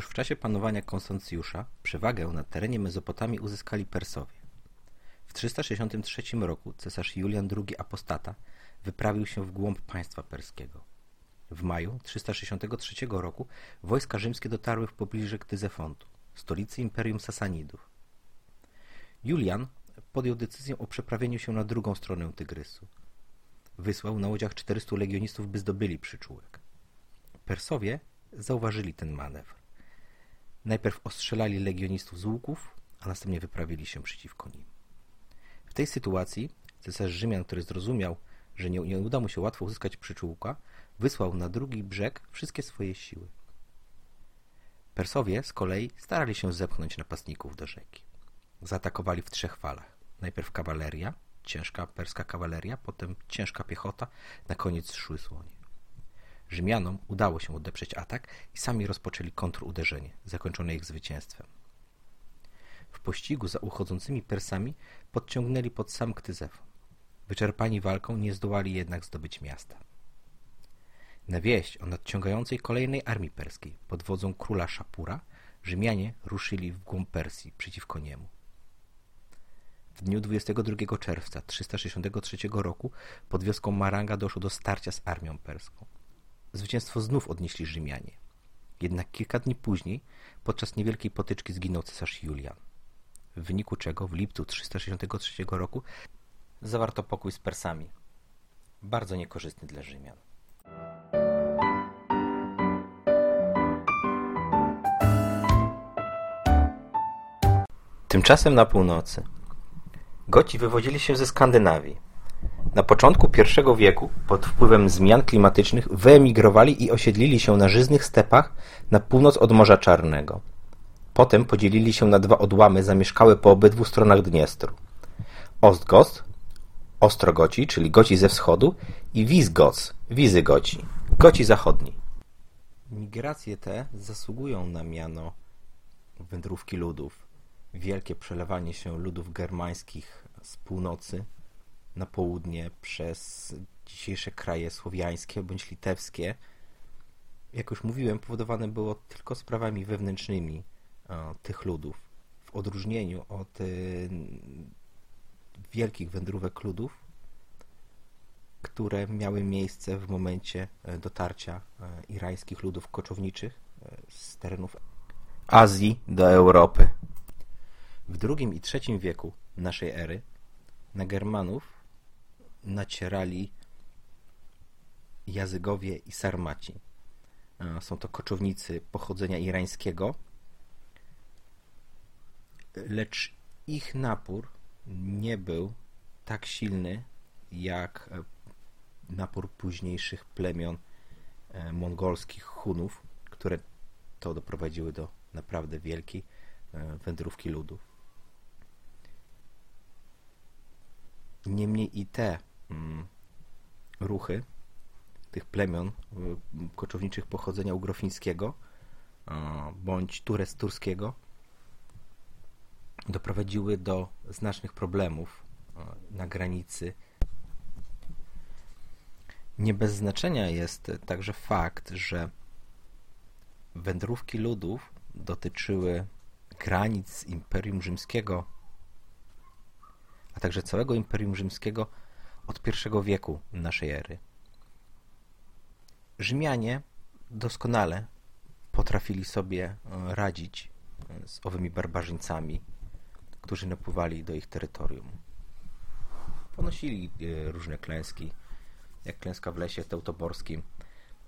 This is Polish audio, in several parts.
Już w czasie panowania Konstancjusza przewagę na terenie Mezopotamii uzyskali Persowie. W 363 roku cesarz Julian II Apostata wyprawił się w głąb państwa perskiego. W maju 363 roku wojska rzymskie dotarły w pobliże Ktyzefontu, stolicy Imperium Sasanidów. Julian podjął decyzję o przeprawieniu się na drugą stronę Tygrysu. Wysłał na łodziach 400 legionistów, by zdobyli przyczółek. Persowie zauważyli ten manewr. Najpierw ostrzelali legionistów z łuków, a następnie wyprawili się przeciwko nim. W tej sytuacji cesarz Rzymian, który zrozumiał, że nie, nie uda mu się łatwo uzyskać przyczółka, wysłał na drugi brzeg wszystkie swoje siły. Persowie z kolei starali się zepchnąć napastników do rzeki. Zaatakowali w trzech falach. Najpierw kawaleria, ciężka perska kawaleria, potem ciężka piechota, na koniec szły słonie. Rzymianom udało się odeprzeć atak i sami rozpoczęli kontruderzenie, zakończone ich zwycięstwem. W pościgu za uchodzącymi Persami podciągnęli pod sam Ktyzefon. Wyczerpani walką nie zdołali jednak zdobyć miasta. Na wieść o nadciągającej kolejnej armii perskiej pod wodzą króla Szapura Rzymianie ruszyli w głąb Persji przeciwko niemu. W dniu 22 czerwca 363 roku pod wioską Maranga doszło do starcia z armią perską. Zwycięstwo znów odnieśli Rzymianie. Jednak kilka dni później, podczas niewielkiej potyczki zginął cesarz Julian, w wyniku czego w lipcu 363 roku zawarto pokój z Persami. Bardzo niekorzystny dla Rzymian. Tymczasem na północy Goci wywodzili się ze Skandynawii. Na początku I wieku, pod wpływem zmian klimatycznych, wyemigrowali i osiedlili się na żyznych stepach na północ od Morza Czarnego. Potem podzielili się na dwa odłamy zamieszkałe po obydwu stronach Dniestru. Ostgoth, Ostrogoci, czyli Goci ze wschodu i Wisgoth, Wizygoci, Goci zachodni. Migracje te zasługują na miano wędrówki ludów wielkie przelewanie się ludów germańskich z północy na południe przez dzisiejsze kraje słowiańskie bądź litewskie, jak już mówiłem, powodowane było tylko sprawami wewnętrznymi e, tych ludów. W odróżnieniu od e, wielkich wędrówek ludów, które miały miejsce w momencie e, dotarcia irańskich ludów koczowniczych z terenów Azji do Europy. W II i III wieku naszej ery na Germanów nacierali Jazygowie i Sarmaci. Są to koczownicy pochodzenia irańskiego, lecz ich napór nie był tak silny jak napór późniejszych plemion e, mongolskich Hunów, które to doprowadziły do naprawdę wielkiej e, wędrówki ludów. Niemniej i te ruchy tych plemion y, koczowniczych pochodzenia ugrofińskiego bądź Tures turskiego doprowadziły do znacznych problemów na granicy. Nie bez znaczenia jest także fakt, że wędrówki ludów dotyczyły granic Imperium Rzymskiego a także całego Imperium Rzymskiego od I wieku naszej ery. Rzymianie doskonale potrafili sobie e, radzić e, z owymi barbarzyńcami, którzy napływali do ich terytorium. Ponosili e, różne klęski, jak klęska w lesie teutoborskim,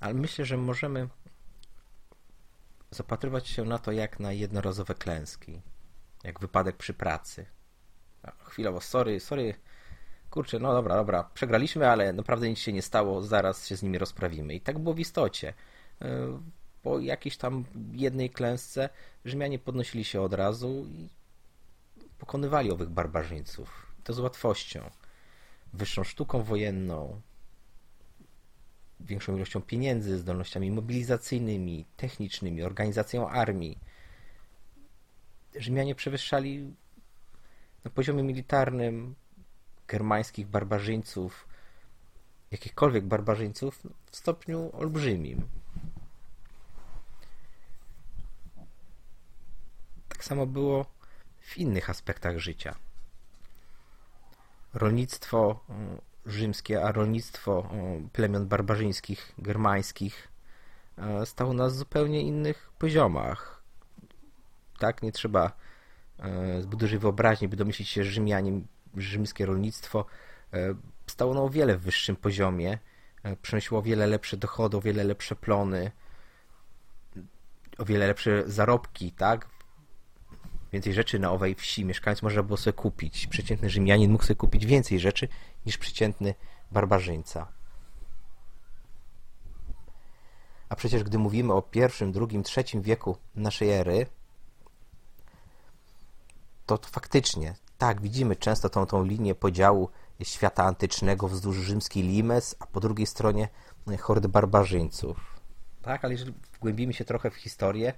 ale myślę, że możemy zapatrywać się na to jak na jednorazowe klęski, jak wypadek przy pracy, chwilowo, sorry, sorry, kurczę, no dobra, dobra, przegraliśmy, ale naprawdę nic się nie stało, zaraz się z nimi rozprawimy. I tak było w istocie. E, po jakiejś tam jednej klęsce Rzymianie podnosili się od razu i pokonywali owych barbarzyńców. To z łatwością. Wyższą sztuką wojenną, większą ilością pieniędzy, zdolnościami mobilizacyjnymi, technicznymi, organizacją armii. Rzymianie przewyższali na poziomie militarnym germańskich barbarzyńców, jakichkolwiek barbarzyńców w stopniu olbrzymim. tak samo było w innych aspektach życia. Rolnictwo rzymskie, a rolnictwo plemion barbarzyńskich, germańskich stało na zupełnie innych poziomach. Tak, nie trzeba zbyt dużej wyobraźni, by domyślić się, że Rzymianie, rzymskie rolnictwo stało na o wiele wyższym poziomie, przynosiło o wiele lepsze dochody, o wiele lepsze plony, o wiele lepsze zarobki, tak? Więcej rzeczy na owej wsi mieszkając można było sobie kupić. Przeciętny Rzymianin mógł sobie kupić więcej rzeczy niż przeciętny barbarzyńca. A przecież gdy mówimy o pierwszym, drugim, trzecim wieku naszej ery, to faktycznie, tak, widzimy często tą, tą linię podziału świata antycznego wzdłuż rzymskiej Limes, a po drugiej stronie hordy barbarzyńców. Tak, ale jeżeli wgłębimy się trochę w historię,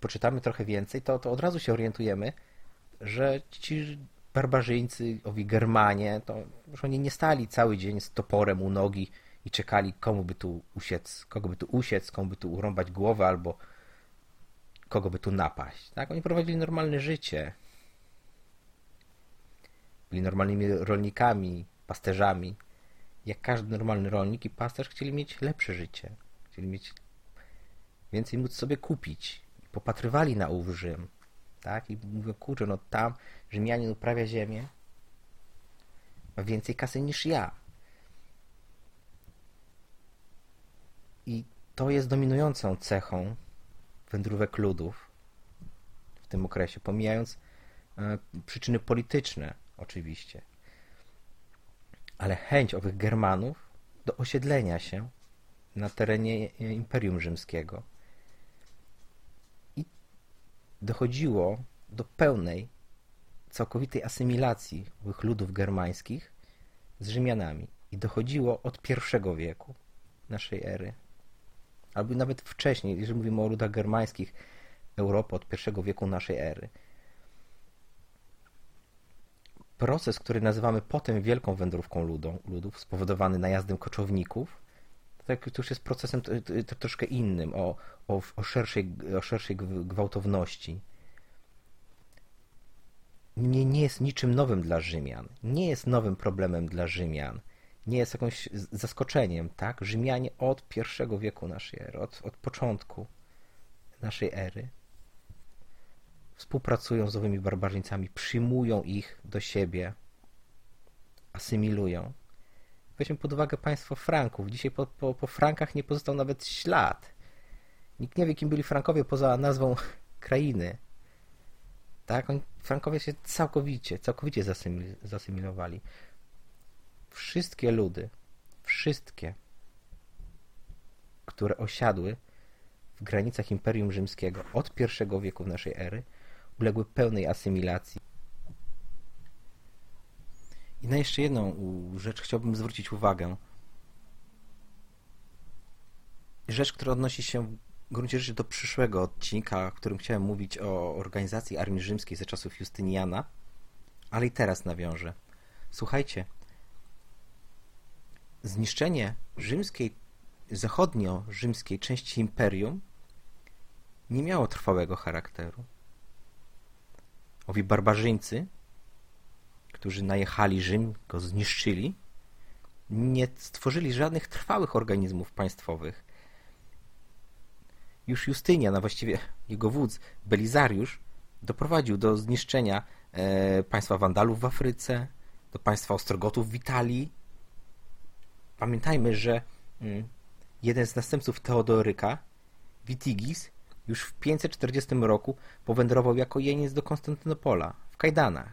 poczytamy trochę więcej, to, to od razu się orientujemy, że ci barbarzyńcy, owi Germanie, to że oni nie stali cały dzień z toporem u nogi i czekali, komu by tu usiec, kogo by tu usiec, komu by tu urąbać głowę, albo kogo by tu napaść. Tak? Oni prowadzili normalne życie. Byli normalnymi rolnikami, pasterzami. Jak każdy normalny rolnik i pasterz chcieli mieć lepsze życie. Chcieli mieć więcej móc sobie kupić. Popatrywali na ów Rzym. Tak? I mówią, kurczę, no tam Rzymianin uprawia ziemię, ma więcej kasy niż ja. I to jest dominującą cechą wędrówek ludów w tym okresie, pomijając e, przyczyny polityczne oczywiście. Ale chęć owych Germanów do osiedlenia się na terenie Imperium Rzymskiego. I dochodziło do pełnej, całkowitej asymilacji owych ludów germańskich z Rzymianami. I dochodziło od pierwszego wieku naszej ery. Albo nawet wcześniej, jeżeli mówimy o ludach germańskich, Europy od pierwszego wieku naszej ery proces, który nazywamy potem wielką wędrówką ludą, ludów, spowodowany najazdem koczowników, to, to już jest procesem troszkę innym, o, o, o, szerszej, o szerszej gwałtowności. Nie, nie jest niczym nowym dla Rzymian. Nie jest nowym problemem dla Rzymian. Nie jest jakimś zaskoczeniem, tak? Rzymianie od pierwszego wieku naszej ery, od, od początku naszej ery współpracują z owymi barbarzyńcami, przyjmują ich do siebie, asymilują. Weźmy pod uwagę państwo Franków. Dzisiaj po, po, po Frankach nie pozostał nawet ślad. Nikt nie wie, kim byli Frankowie poza nazwą krainy. Tak, oni, Frankowie się całkowicie, całkowicie zasymilowali. Wszystkie ludy, wszystkie, które osiadły w granicach Imperium Rzymskiego od I wieku naszej ery, uległy pełnej asymilacji. I na jeszcze jedną rzecz chciałbym zwrócić uwagę. Rzecz, która odnosi się w gruncie rzeczy do przyszłego odcinka, w którym chciałem mówić o organizacji Armii Rzymskiej ze czasów Justyniana, ale i teraz nawiążę. Słuchajcie, zniszczenie rzymskiej, zachodnio-rzymskiej części imperium nie miało trwałego charakteru. Owi barbarzyńcy, którzy najechali Rzym, go zniszczyli, nie stworzyli żadnych trwałych organizmów państwowych. Już Justynian, a właściwie jego wódz Belizariusz, doprowadził do zniszczenia e, państwa Wandalów w Afryce, do państwa Ostrogotów w Italii. Pamiętajmy, że mm, jeden z następców Teodoryka, Witigis, już w 540 roku powędrował jako jeniec do Konstantynopola w kajdanach.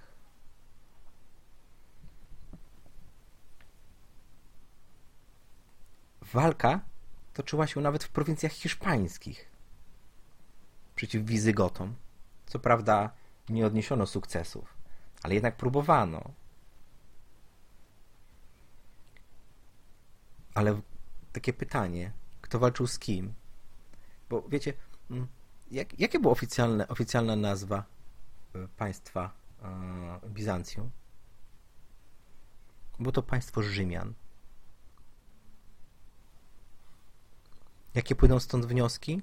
Walka toczyła się nawet w prowincjach hiszpańskich przeciw Wizygotom. Co prawda nie odniesiono sukcesów, ale jednak próbowano. Ale takie pytanie, kto walczył z kim? Bo wiecie. Jak, jakie była oficjalne, oficjalna nazwa e, państwa e, Bizancjum? Było to państwo Rzymian. Jakie płyną stąd wnioski?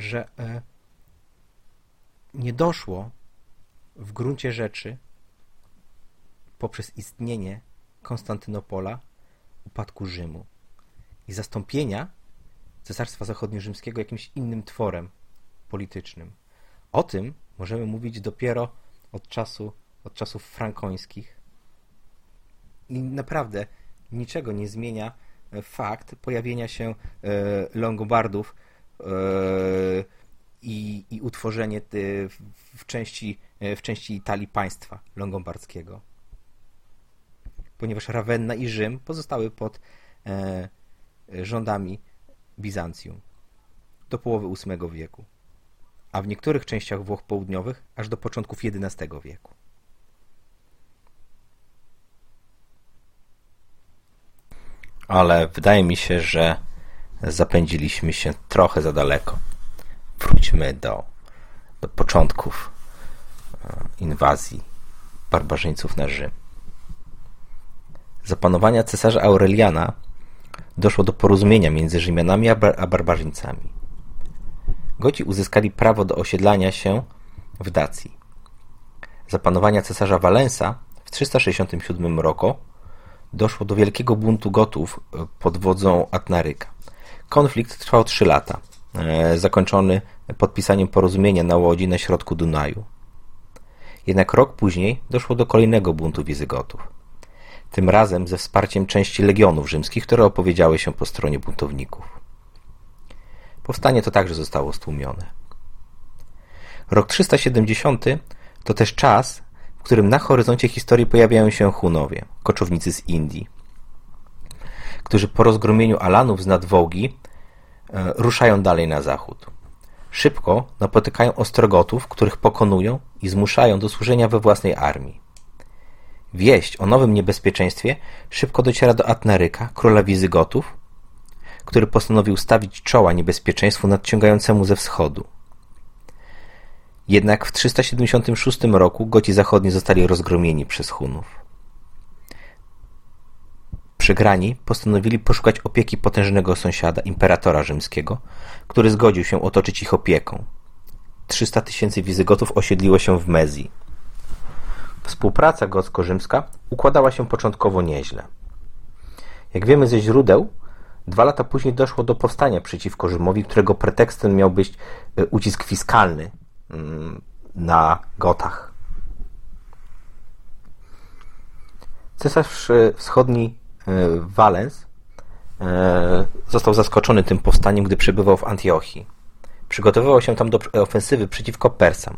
że e, nie doszło w gruncie rzeczy poprzez istnienie Konstantynopola upadku Rzymu i zastąpienia Cesarstwa Zachodniorzymskiego jakimś innym tworem politycznym. O tym możemy mówić dopiero od czasu, od czasów frankońskich. I naprawdę niczego nie zmienia e, fakt pojawienia się e, Longobardów e, i, i utworzenie w części, w części Italii państwa longobardzkiego. Ponieważ Ravenna i Rzym pozostały pod rządami Bizancjum do połowy VIII wieku, a w niektórych częściach Włoch Południowych aż do początków XI wieku. Ale wydaje mi się, że zapędziliśmy się trochę za daleko. Wróćmy do, do początków e, inwazji barbarzyńców na Rzym. Za panowania cesarza Aureliana doszło do porozumienia między Rzymianami a, bar a barbarzyńcami. Goci uzyskali prawo do osiedlania się w Dacji. Za panowania cesarza Walensa w 367 roku doszło do wielkiego buntu Gotów e, pod wodzą Atnaryka. Konflikt trwał trzy lata, e, zakończony podpisaniem porozumienia na łodzi na środku Dunaju. Jednak rok później doszło do kolejnego buntu Wizygotów tym razem ze wsparciem części legionów rzymskich, które opowiedziały się po stronie buntowników. Powstanie to także zostało stłumione. Rok 370 to też czas, w którym na horyzoncie historii pojawiają się Hunowie, koczownicy z Indii, którzy po rozgromieniu Alanów z nadwogi e, ruszają dalej na zachód. Szybko napotykają ostrogotów, których pokonują i zmuszają do służenia we własnej armii. Wieść o nowym niebezpieczeństwie szybko dociera do Atnaryka, króla Wizygotów, który postanowił stawić czoła niebezpieczeństwu nadciągającemu ze wschodu. Jednak w 376 roku Goci Zachodni zostali rozgromieni przez Hunów. Przegrani postanowili poszukać opieki potężnego sąsiada, imperatora rzymskiego, który zgodził się otoczyć ich opieką. 300 tysięcy Wizygotów osiedliło się w Mezji. Współpraca gocko-rzymska układała się początkowo nieźle. Jak wiemy ze źródeł, dwa lata później doszło do powstania przeciwko Rzymowi, którego pretekstem miał być e, ucisk fiskalny mm, na Gotach. Cesarz e, wschodni e, Walens został zaskoczony tym powstaniem, gdy przebywał w Antiochii. Przygotowywał się tam do ofensywy przeciwko Persam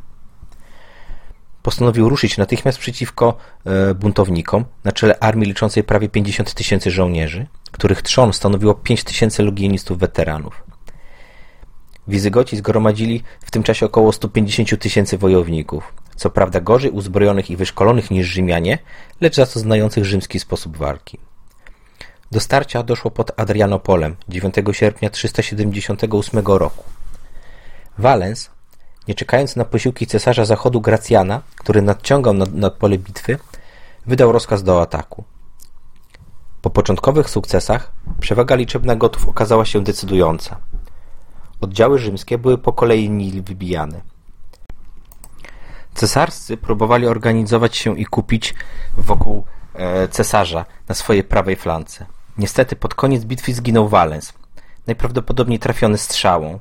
postanowił ruszyć natychmiast przeciwko e, buntownikom na czele armii liczącej prawie 50 tysięcy żołnierzy, których trzon stanowiło 5 tysięcy legionistów weteranów. Wizygoci zgromadzili w tym czasie około 150 tysięcy wojowników, co prawda gorzej uzbrojonych i wyszkolonych niż Rzymianie, lecz za to znających rzymski sposób walki. Do starcia doszło pod Adrianopolem 9 sierpnia 378 roku. Valens nie czekając na posiłki cesarza zachodu Gracjana, który nadciągał nad, nad pole bitwy, wydał rozkaz do ataku. Po początkowych sukcesach przewaga liczebna Gotów okazała się decydująca. Oddziały rzymskie były po kolei wybijane. Cesarscy próbowali organizować się i kupić wokół e, cesarza na swojej prawej flance. Niestety pod koniec bitwy zginął Walens, najprawdopodobniej trafiony strzałą,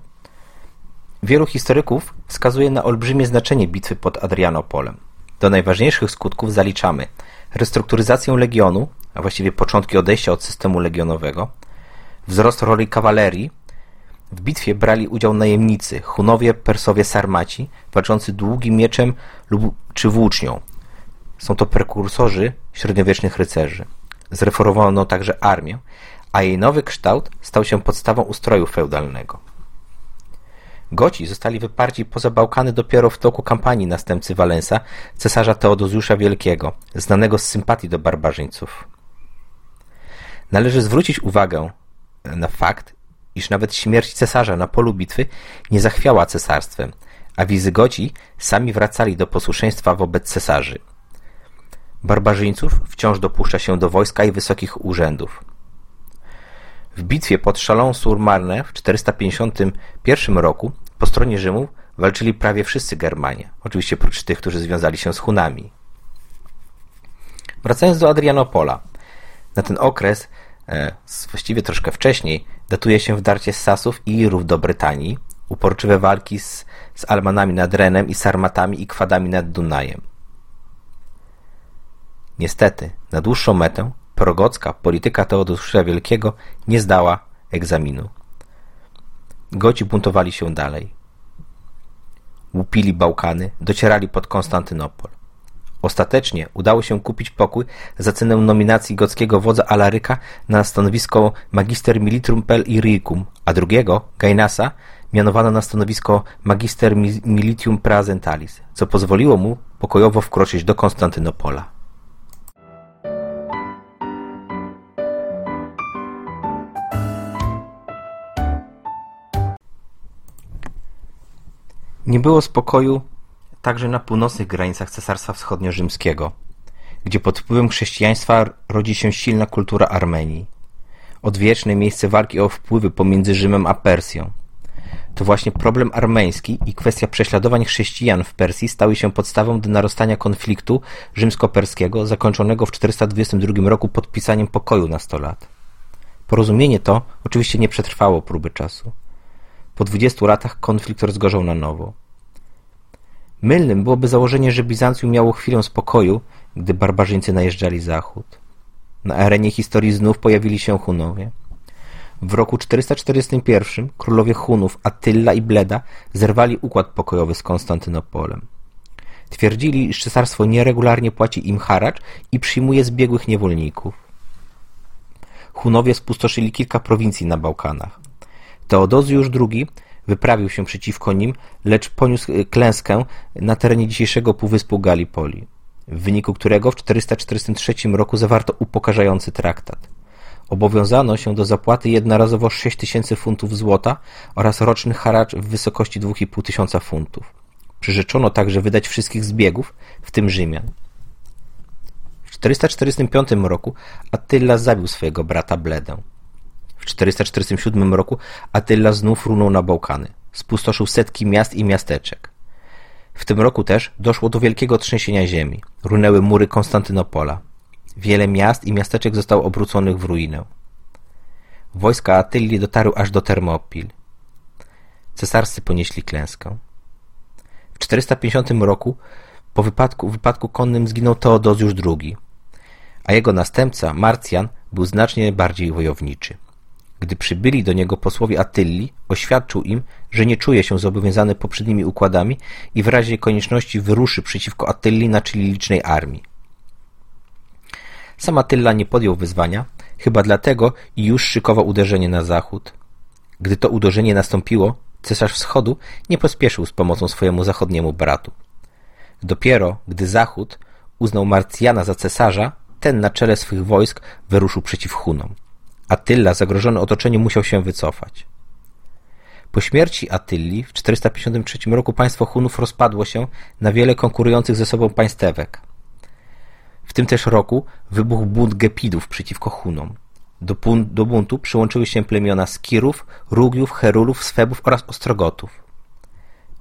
Wielu historyków wskazuje na olbrzymie znaczenie bitwy pod Adrianopolem. Do najważniejszych skutków zaliczamy restrukturyzację legionu, a właściwie początki odejścia od systemu legionowego, wzrost roli kawalerii. W bitwie brali udział najemnicy, Hunowie, Persowie, Sarmaci, walczący długim mieczem lub czy włócznią. Są to prekursorzy średniowiecznych rycerzy. Zreformowano także armię, a jej nowy kształt stał się podstawą ustroju feudalnego. Goci zostali wyparci poza Bałkany dopiero w toku kampanii następcy Walensa, cesarza Teodozjusza Wielkiego, znanego z sympatii do barbarzyńców. Należy zwrócić uwagę na fakt, iż nawet śmierć cesarza na polu bitwy nie zachwiała cesarstwem, a Wizygoci sami wracali do posłuszeństwa wobec cesarzy. Barbarzyńców wciąż dopuszcza się do wojska i wysokich urzędów. W bitwie pod Chalon-sur-Marne w 451 roku Po stronie Rzymu walczyli prawie wszyscy Germanie, oczywiście prócz tych, którzy związali się z Hunami. Wracając do Adrianopola, na ten okres, e, właściwie troszkę wcześniej, datuje się wdarcie Sasów i Irów do Brytanii, uporczywe walki z, z Almanami nad Renem i Sarmatami i Kwadami nad Dunajem. Niestety, na dłuższą metę prorogocka polityka Teodosza Wielkiego nie zdała egzaminu. Goci buntowali się dalej. Łupili Bałkany, docierali pod Konstantynopol. Ostatecznie udało się kupić pokój za cenę nominacji gockiego wodza Alaryka na stanowisko magister militrum pel iricum, a drugiego, Gainasa, mianowano na stanowisko magister militium praesentalis, co pozwoliło mu pokojowo wkroczyć do Konstantynopola. Nie było spokoju także na północnych granicach Cesarstwa Wschodnio-Rzymskiego, gdzie pod wpływem chrześcijaństwa rodzi się silna kultura Armenii. Odwieczne miejsce walki o wpływy pomiędzy Rzymem a Persją. To właśnie problem armeński i kwestia prześladowań chrześcijan w Persji stały się podstawą do narastania konfliktu rzymsko-perskiego zakończonego w 422 roku podpisaniem pokoju na 100 lat. Porozumienie to oczywiście nie przetrwało próby czasu. Po 20 latach konflikt rozgorzał na nowo. Mylnym byłoby założenie, że Bizancjum miało chwilę spokoju, gdy barbarzyńcy najeżdżali zachód. Na arenie historii znów pojawili się Hunowie. W roku 441 królowie Hunów Attila i Bleda zerwali układ pokojowy z Konstantynopolem. Twierdzili, iż cesarstwo nieregularnie płaci im haracz i przyjmuje zbiegłych niewolników. Hunowie spustoszyli kilka prowincji na Bałkanach. Teodozjusz II wyprawił się przeciwko nim, lecz poniósł e, klęskę na terenie dzisiejszego półwyspu Gallipoli, w wyniku którego w 443 roku zawarto upokarzający traktat. Obowiązano się do zapłaty jednorazowo 6 tysięcy funtów złota oraz roczny haracz w wysokości 2,5 tysiąca funtów. Przyrzeczono także wydać wszystkich zbiegów, w tym Rzymian. W 445 roku Attila zabił swojego brata Bledę. W 447 roku Attila znów runął na Bałkany. Spustoszył setki miast i miasteczek. W tym roku też doszło do wielkiego trzęsienia ziemi. Runęły mury Konstantynopola. Wiele miast i miasteczek zostało obróconych w ruinę. Wojska Attylii dotarły aż do Termopil. Cesarscy ponieśli klęskę. W 450 roku po wypadku, wypadku konnym zginął Teodozjusz II, a jego następca, Marcjan, był znacznie bardziej wojowniczy. Gdy przybyli do niego posłowie Attylli, oświadczył im, że nie czuje się zobowiązany poprzednimi układami i w razie konieczności wyruszy przeciwko Attylli na czele licznej armii. Sam Attylla nie podjął wyzwania, chyba dlatego i już szykował uderzenie na zachód. Gdy to uderzenie nastąpiło, cesarz wschodu nie pospieszył z pomocą swojemu zachodniemu bratu. Dopiero gdy zachód uznał Marcjana za cesarza, ten na czele swych wojsk wyruszył przeciw Hunom. Attila, zagrożony otoczeniem, musiał się wycofać. Po śmierci Attilli w 453 roku państwo Hunów rozpadło się na wiele konkurujących ze sobą państewek. W tym też roku wybuchł bunt Gepidów przeciwko Hunom. Do, do buntu przyłączyły się plemiona Skirów, Rugiów, Herulów, Swebów oraz Ostrogotów.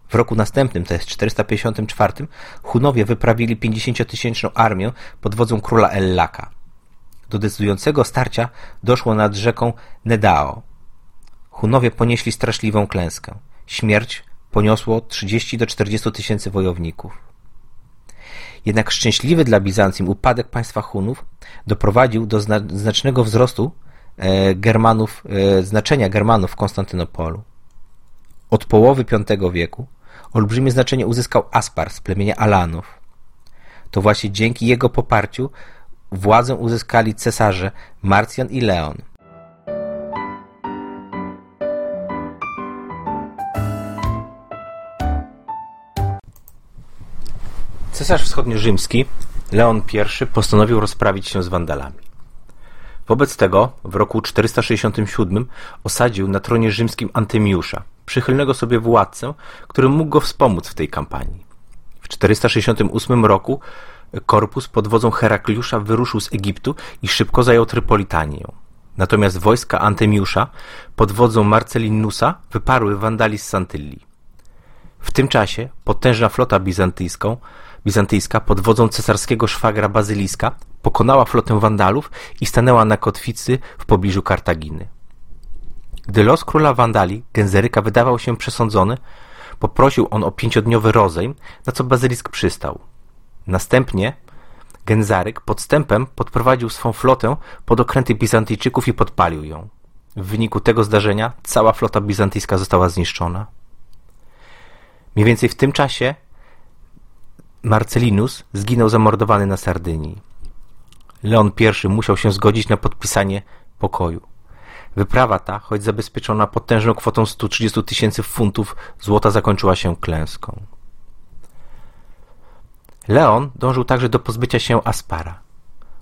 W roku następnym, to jest 454, Hunowie wyprawili 50-tysięczną armię pod wodzą króla Ellaka. Do decydującego starcia doszło nad rzeką Nedao. Hunowie ponieśli straszliwą klęskę. Śmierć poniosło 30 do 40 tysięcy wojowników. Jednak szczęśliwy dla Bizancjum upadek państwa Hunów doprowadził do znacznego wzrostu e, Germanów, e, znaczenia Germanów w Konstantynopolu. Od połowy V wieku olbrzymie znaczenie uzyskał Aspar z plemienia Alanów. To właśnie dzięki jego poparciu Władzę uzyskali cesarze Marcjan i Leon. Cesarz wschodniorzymski Leon I postanowił rozprawić się z Wandalami. Wobec tego w roku 467 osadził na tronie rzymskim Antymiusza, przychylnego sobie władcę, który mógł go wspomóc w tej kampanii. W 468 roku korpus pod wodzą Herakliusza wyruszył z Egiptu i szybko zajął Trypolitanię. Natomiast wojska Antemiusza pod wodzą Marcellinusa wyparły Wandali z Santylli. W tym czasie potężna flota bizantyjską, bizantyjska pod wodzą cesarskiego szwagra Bazyliska pokonała flotę Wandalów i stanęła na kotwicy w pobliżu Kartaginy. Gdy los króla Wandali, Genzeryka, wydawał się przesądzony, poprosił on o pięciodniowy rozejm, na co Bazylisk przystał. Następnie Genzaryk podstępem podprowadził swą flotę pod okręty Bizantyjczyków i podpalił ją. W wyniku tego zdarzenia cała flota bizantyjska została zniszczona. Mniej więcej w tym czasie Marcelinus zginął zamordowany na Sardynii. Leon I musiał się zgodzić na podpisanie pokoju. Wyprawa ta, choć zabezpieczona potężną kwotą 130 tysięcy funtów złota, zakończyła się klęską. Leon dążył także do pozbycia się Aspara.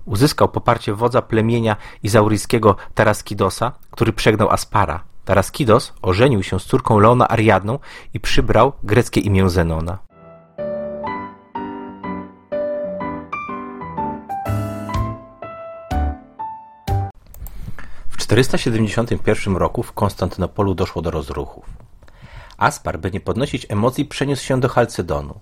Uzyskał poparcie wodza plemienia izauryjskiego Taraskidosa, który przegnał Aspara. Taraskidos ożenił się z córką Leona Ariadną i przybrał greckie imię Zenona. W 471 roku w Konstantynopolu doszło do rozruchów. Aspar, by nie podnosić emocji, przeniósł się do Halcedonu.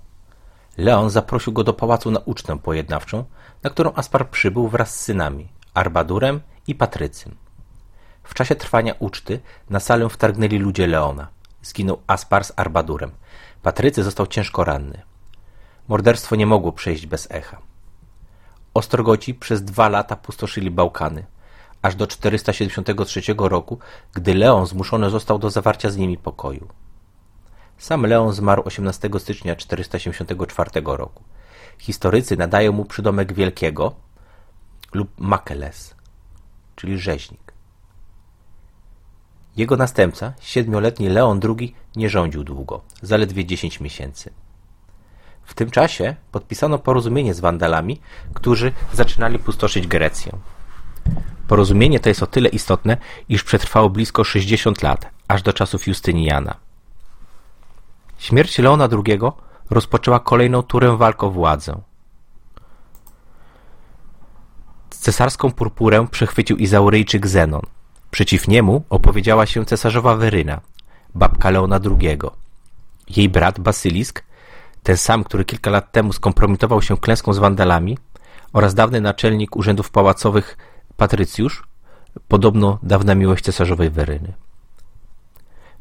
Leon zaprosił go do pałacu na ucztę pojednawczą, na którą Aspar przybył wraz z synami, Arbadurem i Patrycym. W czasie trwania uczty na salę wtargnęli ludzie Leona. Zginął Aspar z Arbadurem. Patrycy został ciężko ranny. Morderstwo nie mogło przejść bez echa. Ostrogoci przez dwa lata pustoszyli Bałkany, aż do 473 roku, gdy Leon zmuszony został do zawarcia z nimi pokoju. Sam Leon zmarł 18 stycznia 474 roku. Historycy nadają mu przydomek Wielkiego lub Makeles, czyli rzeźnik. Jego następca, siedmioletni Leon II, nie rządził długo, zaledwie 10 miesięcy. W tym czasie podpisano porozumienie z Wandalami, którzy zaczynali pustoszyć Grecję. Porozumienie to jest o tyle istotne, iż przetrwało blisko 60 lat, aż do czasów Justyniana. Śmierć Leona II rozpoczęła kolejną turę walk o władzę. Cesarską purpurę przechwycił Izauryjczyk Zenon. Przeciw niemu opowiedziała się cesarzowa Weryna, babka Leona II. Jej brat Basylisk, ten sam, który kilka lat temu skompromitował się klęską z Wandalami oraz dawny naczelnik urzędów pałacowych Patrycjusz, podobno dawna miłość cesarzowej Weryny.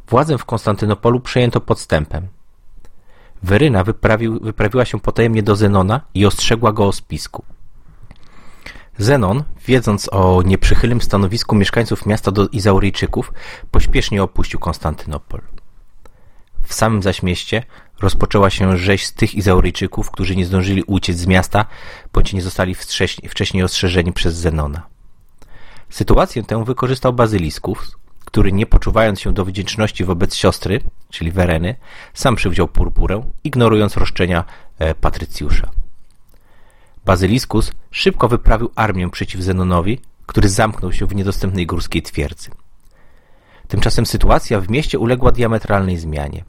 Władzę w Konstantynopolu przejęto podstępem. Weryna wyprawił, wyprawiła się potajemnie do Zenona i ostrzegła go o spisku. Zenon, wiedząc o nieprzychylnym stanowisku mieszkańców miasta do Izauryjczyków, pośpiesznie opuścił Konstantynopol. W samym zaś mieście rozpoczęła się rzeź z tych Izauryjczyków, którzy nie zdążyli uciec z miasta, bądź nie zostali wcześniej ostrzeżeni przez Zenona. Sytuację tę wykorzystał Bazylisków, który nie poczuwając się do wdzięczności wobec siostry, czyli Wereny, sam przywdział purpurę, ignorując roszczenia e, Patrycjusza. Bazyliskus szybko wyprawił armię przeciw Zenonowi, który zamknął się w niedostępnej górskiej twierdzy. Tymczasem sytuacja w mieście uległa diametralnej zmianie.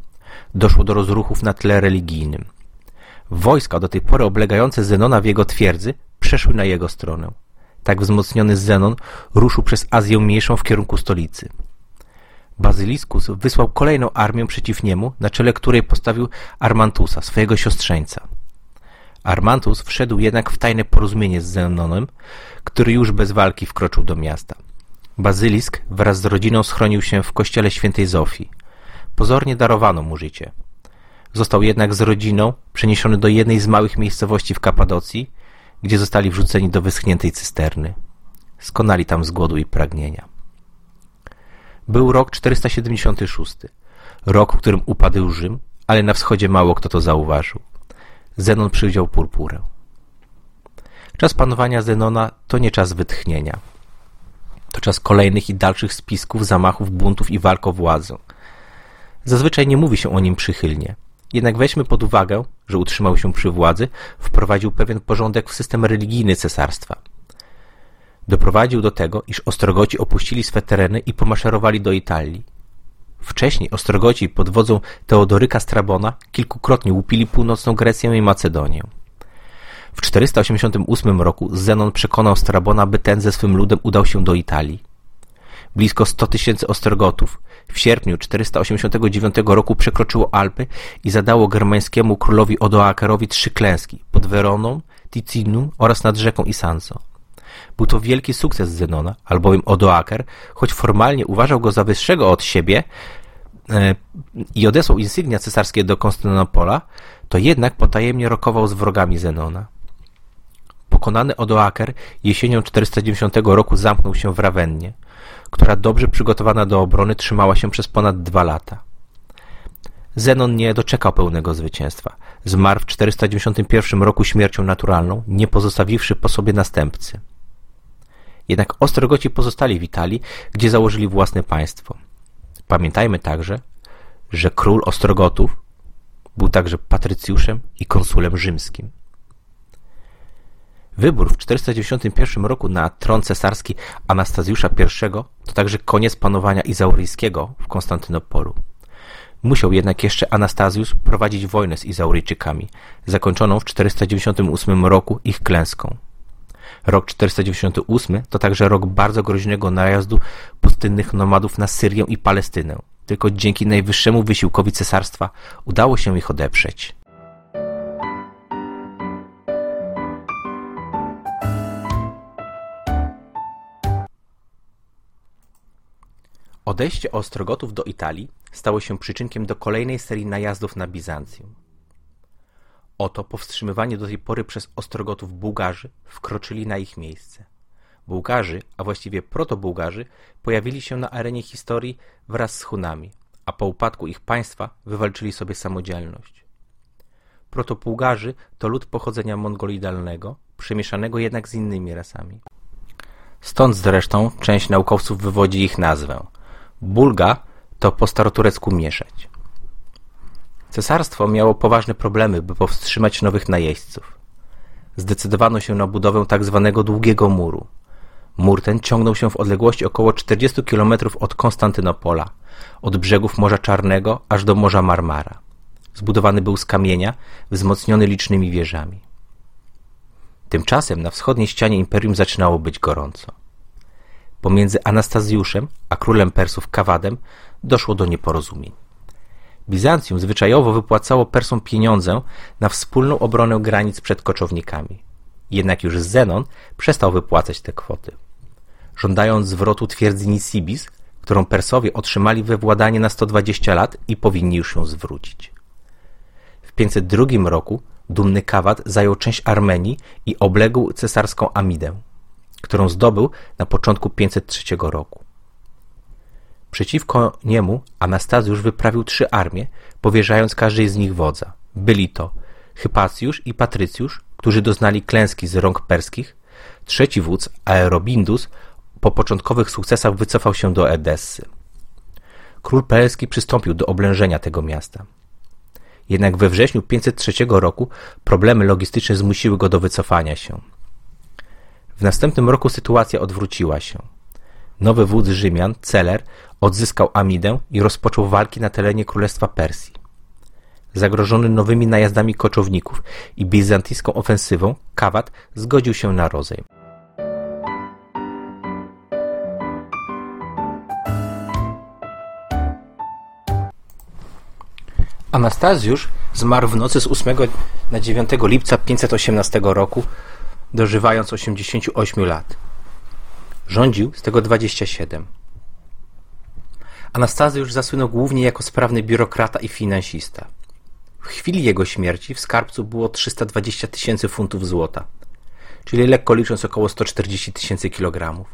Doszło do rozruchów na tle religijnym. Wojska do tej pory oblegające Zenona w jego twierdzy przeszły na jego stronę. Tak wzmocniony Zenon ruszył przez Azję Mniejszą w kierunku stolicy. Bazyliskus wysłał kolejną armię przeciw niemu, na czele której postawił Armantusa, swojego siostrzeńca. Armantus wszedł jednak w tajne porozumienie z Zenonem, który już bez walki wkroczył do miasta. Bazylisk wraz z rodziną schronił się w kościele świętej Zofii. Pozornie darowano mu życie. Został jednak z rodziną przeniesiony do jednej z małych miejscowości w Kapadocji, gdzie zostali wrzuceni do wyschniętej cysterny. Skonali tam z głodu i pragnienia. Był rok 476. Rok, w którym upadł Rzym, ale na wschodzie mało kto to zauważył. Zenon przywdział purpurę. Czas panowania Zenona to nie czas wytchnienia. To czas kolejnych i dalszych spisków, zamachów, buntów i walk o władzę. Zazwyczaj nie mówi się o nim przychylnie. Jednak weźmy pod uwagę, że utrzymał się przy władzy, wprowadził pewien porządek w system religijny cesarstwa – doprowadził do tego, iż Ostrogoci opuścili swe tereny i pomaszerowali do Italii. Wcześniej Ostrogoci pod wodzą Teodoryka Strabona kilkukrotnie łupili północną Grecję i Macedonię. W 488 roku Zenon przekonał Strabona, by ten ze swym ludem udał się do Italii. blisko 100 tysięcy ostrogotów, w sierpniu 489 roku przekroczyło Alpy i zadało germańskiemu królowi Odoakerowi trzy klęski pod Weroną, Ticinum oraz nad rzeką Isanso. Był to wielki sukces Zenona, albowiem Odoaker, choć formalnie uważał go za wyższego od siebie e, i odesłał insygnia cesarskie do Konstantynopola, to jednak potajemnie rokował z wrogami Zenona. Pokonany Odoaker jesienią 490 roku zamknął się w Rawennie, która dobrze przygotowana do obrony trzymała się przez ponad dwa lata. Zenon nie doczekał pełnego zwycięstwa. Zmarł w 491 roku śmiercią naturalną, nie pozostawiwszy po sobie następcy. Jednak Ostrogoci pozostali w Italii, gdzie założyli własne państwo. Pamiętajmy także, że król Ostrogotów był także patrycjuszem i konsulem rzymskim. Wybór w 491 roku na tron cesarski Anastazjusza I to także koniec panowania Izauryjskiego w Konstantynopolu. Musiał jednak jeszcze Anastazjusz prowadzić wojnę z Izauryjczykami, zakończoną w 498 roku ich klęską. Rok 498 to także rok bardzo groźnego najazdu pustynnych nomadów na Syrię i Palestynę. Tylko dzięki najwyższemu wysiłkowi cesarstwa udało się ich odeprzeć. Odejście Ostrogotów do Italii stało się przyczynkiem do kolejnej serii najazdów na Bizancjum. Oto powstrzymywani do tej pory przez Ostrogotów Bułgarzy wkroczyli na ich miejsce. Bułgarzy, a właściwie proto-Bułgarzy, pojawili się na arenie historii wraz z Hunami, a po upadku ich państwa wywalczyli sobie samodzielność. Proto-Bułgarzy to lud pochodzenia mongolidalnego, przemieszanego jednak z innymi rasami. Stąd zresztą część naukowców wywodzi ich nazwę. Bulga to po staroturecku mieszać. Cesarstwo miało poważne problemy, by powstrzymać nowych najeźdźców. Zdecydowano się na budowę tak zwanego długiego muru. Mur ten ciągnął się w odległości około 40 km od Konstantynopola, od brzegów Morza Czarnego aż do Morza Marmara. Zbudowany był z kamienia, wzmocniony licznymi wieżami. Tymczasem na wschodniej ścianie imperium zaczynało być gorąco. Pomiędzy Anastazjuszem a królem Persów Kawadem doszło do nieporozumień. Bizancjum zwyczajowo wypłacało Persom pieniądze na wspólną obronę granic przed koczownikami. Jednak już Zenon przestał wypłacać te kwoty. Żądając zwrotu twierdzy Nisibis, którą Persowie otrzymali we władanie na 120 lat i powinni już ją zwrócić. W 502 roku dumny Kawad zajął część Armenii i obległ cesarską Amidę, którą zdobył na początku 503 roku. Przeciwko niemu Anastazjusz wyprawił trzy armie, powierzając każdej z nich wodza. Byli to Hypacjusz i Patrycjusz, którzy doznali klęski z rąk perskich. Trzeci wódz, Aerobindus, po początkowych sukcesach wycofał się do Edessy. Król perski przystąpił do oblężenia tego miasta. Jednak we wrześniu 503 roku problemy logistyczne zmusiły go do wycofania się. W następnym roku sytuacja odwróciła się. Nowy wódz Rzymian, Celer, odzyskał Amidę i rozpoczął walki na terenie Królestwa Persji. Zagrożony nowymi najazdami koczowników i bizantyjską ofensywą, Kawat zgodził się na rozejm. Anastazjusz zmarł w nocy z 8 na 9 lipca 518 roku, dożywając 88 lat. Rządził z tego 27. Anastazjusz zasłynął głównie jako sprawny biurokrata i finansista. W chwili jego śmierci w skarbcu było 320 tysięcy funtów złota, czyli lekko licząc około 140 tysięcy kilogramów.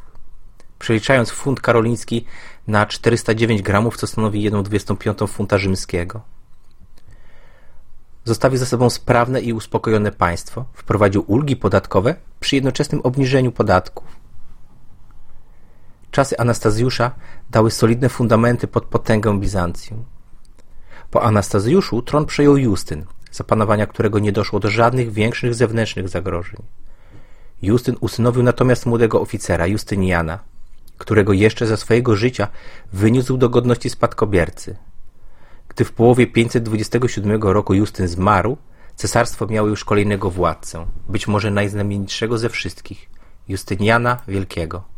Przeliczając funt karoliński na 409 gramów, co stanowi 1,25 funta rzymskiego. Zostawił za sobą sprawne i uspokojone państwo, wprowadził ulgi podatkowe przy jednoczesnym obniżeniu podatków. Czasy Anastazjusza dały solidne fundamenty pod potęgę Bizancjum. Po Anastazjuszu tron przejął Justyn, za panowania którego nie doszło do żadnych większych zewnętrznych zagrożeń. Justyn usynowił natomiast młodego oficera, Justyniana, którego jeszcze za swojego życia wyniósł do godności spadkobiercy. Gdy w połowie 527 roku Justyn zmarł, cesarstwo miało już kolejnego władcę, być może najznamienitszego ze wszystkich, Justyniana Wielkiego.